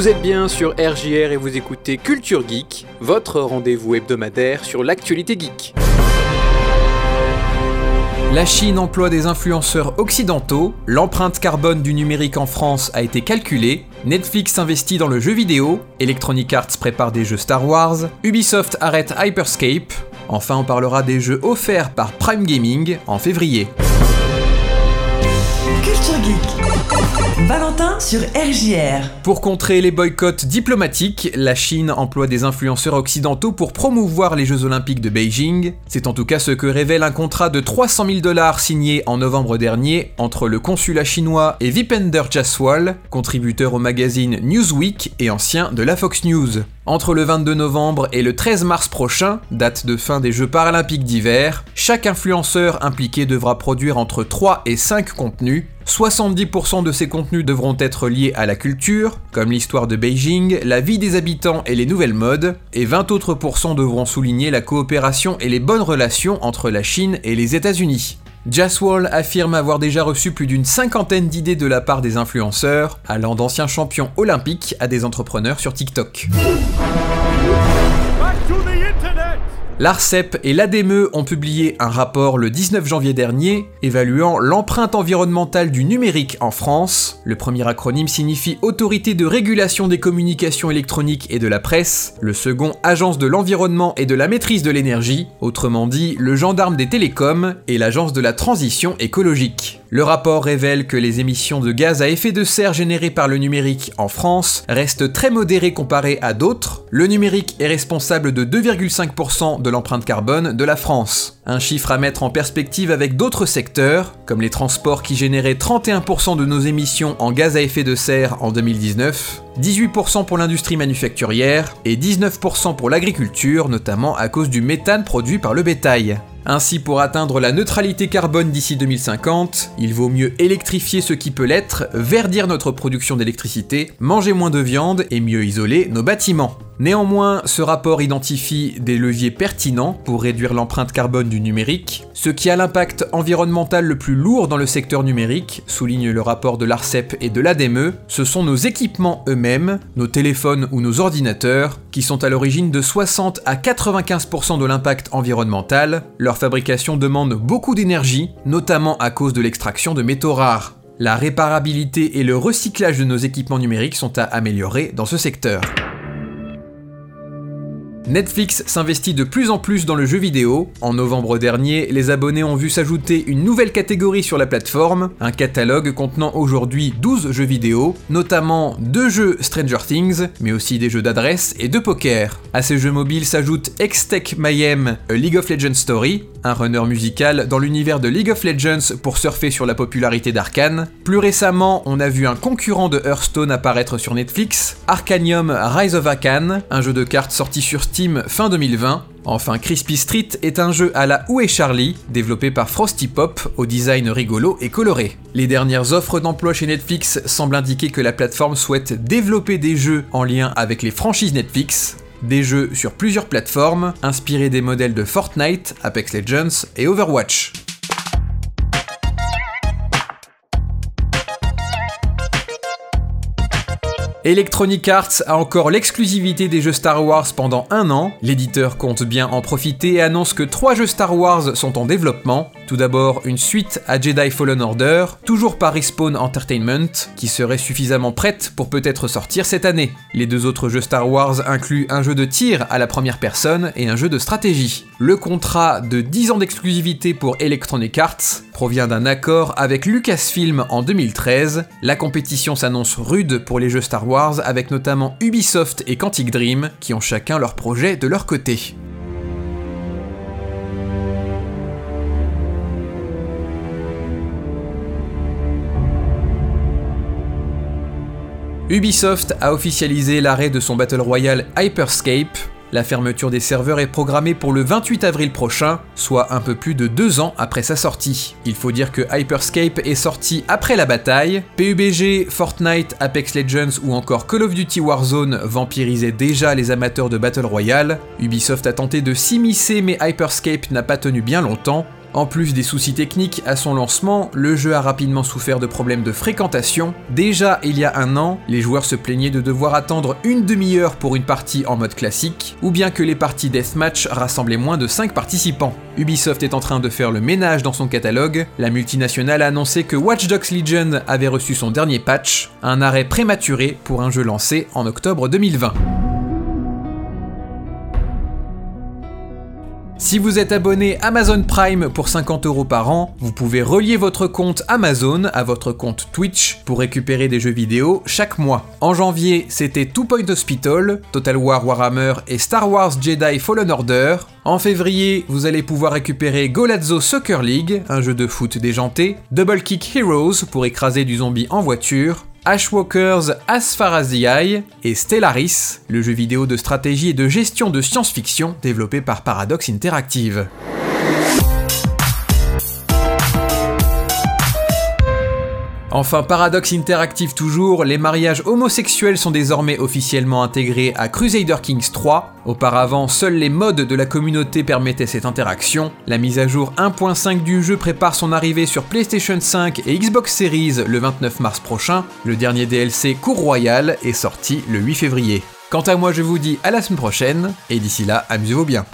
Vous êtes bien sur RJR et vous écoutez Culture Geek, votre rendez-vous hebdomadaire sur l'actualité geek. La Chine emploie des influenceurs occidentaux, l'empreinte carbone du numérique en France a été calculée, Netflix investit dans le jeu vidéo, Electronic Arts prépare des jeux Star Wars, Ubisoft arrête Hyperscape, enfin on parlera des jeux offerts par Prime Gaming en février. Culture Geek. Valentin sur RJR. Pour contrer les boycotts diplomatiques, la Chine emploie des influenceurs occidentaux pour promouvoir les Jeux Olympiques de Beijing. C'est en tout cas ce que révèle un contrat de 300 000 dollars signé en novembre dernier entre le consulat chinois et Vipender Jaswal, contributeur au magazine Newsweek et ancien de la Fox News. Entre le 22 novembre et le 13 mars prochain, date de fin des Jeux paralympiques d'hiver, chaque influenceur impliqué devra produire entre 3 et 5 contenus. 70% de ces contenus devront être liés à la culture, comme l'histoire de Beijing, la vie des habitants et les nouvelles modes, et 20 autres devront souligner la coopération et les bonnes relations entre la Chine et les États-Unis. Jaswal affirme avoir déjà reçu plus d'une cinquantaine d'idées de la part des influenceurs, allant d'anciens champions olympiques à des entrepreneurs sur TikTok. L'ARCEP et l'ADME ont publié un rapport le 19 janvier dernier évaluant l'empreinte environnementale du numérique en France. Le premier acronyme signifie Autorité de régulation des communications électroniques et de la presse, le second Agence de l'environnement et de la maîtrise de l'énergie, autrement dit le gendarme des télécoms et l'Agence de la transition écologique. Le rapport révèle que les émissions de gaz à effet de serre générées par le numérique en France restent très modérées comparées à d'autres. Le numérique est responsable de 2,5% de l'empreinte carbone de la France. Un chiffre à mettre en perspective avec d'autres secteurs, comme les transports qui généraient 31% de nos émissions en gaz à effet de serre en 2019, 18% pour l'industrie manufacturière et 19% pour l'agriculture, notamment à cause du méthane produit par le bétail. Ainsi, pour atteindre la neutralité carbone d'ici 2050, il vaut mieux électrifier ce qui peut l'être, verdir notre production d'électricité, manger moins de viande et mieux isoler nos bâtiments. Néanmoins, ce rapport identifie des leviers pertinents pour réduire l'empreinte carbone du numérique. Ce qui a l'impact environnemental le plus lourd dans le secteur numérique, souligne le rapport de l'ARCEP et de l'ADME, ce sont nos équipements eux-mêmes, nos téléphones ou nos ordinateurs, qui sont à l'origine de 60 à 95% de l'impact environnemental. Leur fabrication demande beaucoup d'énergie, notamment à cause de l'extraction de métaux rares. La réparabilité et le recyclage de nos équipements numériques sont à améliorer dans ce secteur. Netflix s'investit de plus en plus dans le jeu vidéo. En novembre dernier, les abonnés ont vu s'ajouter une nouvelle catégorie sur la plateforme, un catalogue contenant aujourd'hui 12 jeux vidéo, notamment deux jeux Stranger Things, mais aussi des jeux d'adresse et de poker. À ces jeux mobiles s'ajoute X-Tech Mayhem, A League of Legends Story, un runner musical dans l'univers de League of Legends pour surfer sur la popularité d'Arkane. Plus récemment, on a vu un concurrent de Hearthstone apparaître sur Netflix, Arcanium Rise of Akan, un jeu de cartes sorti sur Steam fin 2020. Enfin, Crispy Street est un jeu à la Où est Charlie, développé par Frosty Pop, au design rigolo et coloré. Les dernières offres d'emploi chez Netflix semblent indiquer que la plateforme souhaite développer des jeux en lien avec les franchises Netflix, des jeux sur plusieurs plateformes, inspirés des modèles de Fortnite, Apex Legends et Overwatch. Electronic Arts a encore l'exclusivité des jeux Star Wars pendant un an. L'éditeur compte bien en profiter et annonce que trois jeux Star Wars sont en développement. Tout d'abord, une suite à Jedi Fallen Order, toujours par Respawn Entertainment, qui serait suffisamment prête pour peut-être sortir cette année. Les deux autres jeux Star Wars incluent un jeu de tir à la première personne et un jeu de stratégie. Le contrat de 10 ans d'exclusivité pour Electronic Arts provient d'un accord avec Lucasfilm en 2013. La compétition s'annonce rude pour les jeux Star Wars avec notamment Ubisoft et Quantic Dream qui ont chacun leur projet de leur côté. Ubisoft a officialisé l'arrêt de son Battle Royale Hyperscape, la fermeture des serveurs est programmée pour le 28 avril prochain, soit un peu plus de deux ans après sa sortie. Il faut dire que Hyperscape est sorti après la bataille, PUBG, Fortnite, Apex Legends ou encore Call of Duty Warzone vampirisaient déjà les amateurs de Battle Royale, Ubisoft a tenté de s'immiscer mais Hyperscape n'a pas tenu bien longtemps, En plus des soucis techniques à son lancement, le jeu a rapidement souffert de problèmes de fréquentation. Déjà il y a un an, les joueurs se plaignaient de devoir attendre une demi-heure pour une partie en mode classique, ou bien que les parties deathmatch rassemblaient moins de 5 participants. Ubisoft est en train de faire le ménage dans son catalogue, la multinationale a annoncé que Watch Dogs Legion avait reçu son dernier patch, un arrêt prématuré pour un jeu lancé en octobre 2020. Si vous êtes abonné Amazon Prime pour 50 euros par an, vous pouvez relier votre compte Amazon à votre compte Twitch pour récupérer des jeux vidéo chaque mois. En janvier, c'était Two Point Hospital, Total War Warhammer et Star Wars Jedi Fallen Order. En février, vous allez pouvoir récupérer Golazzo Soccer League, un jeu de foot déjanté, Double Kick Heroes pour écraser du zombie en voiture, Ashwalkers As Far As the Eye et Stellaris, le jeu vidéo de stratégie et de gestion de science-fiction développé par Paradox Interactive. Enfin, Paradox Interactive toujours, les mariages homosexuels sont désormais officiellement intégrés à Crusader Kings 3. Auparavant, seuls les mods de la communauté permettaient cette interaction. La mise à jour 1.5 du jeu prépare son arrivée sur PlayStation 5 et Xbox Series le 29 mars prochain. Le dernier DLC Cour Royale est sorti le 8 février. Quant à moi, je vous dis à la semaine prochaine, et d'ici là, amusez-vous bien.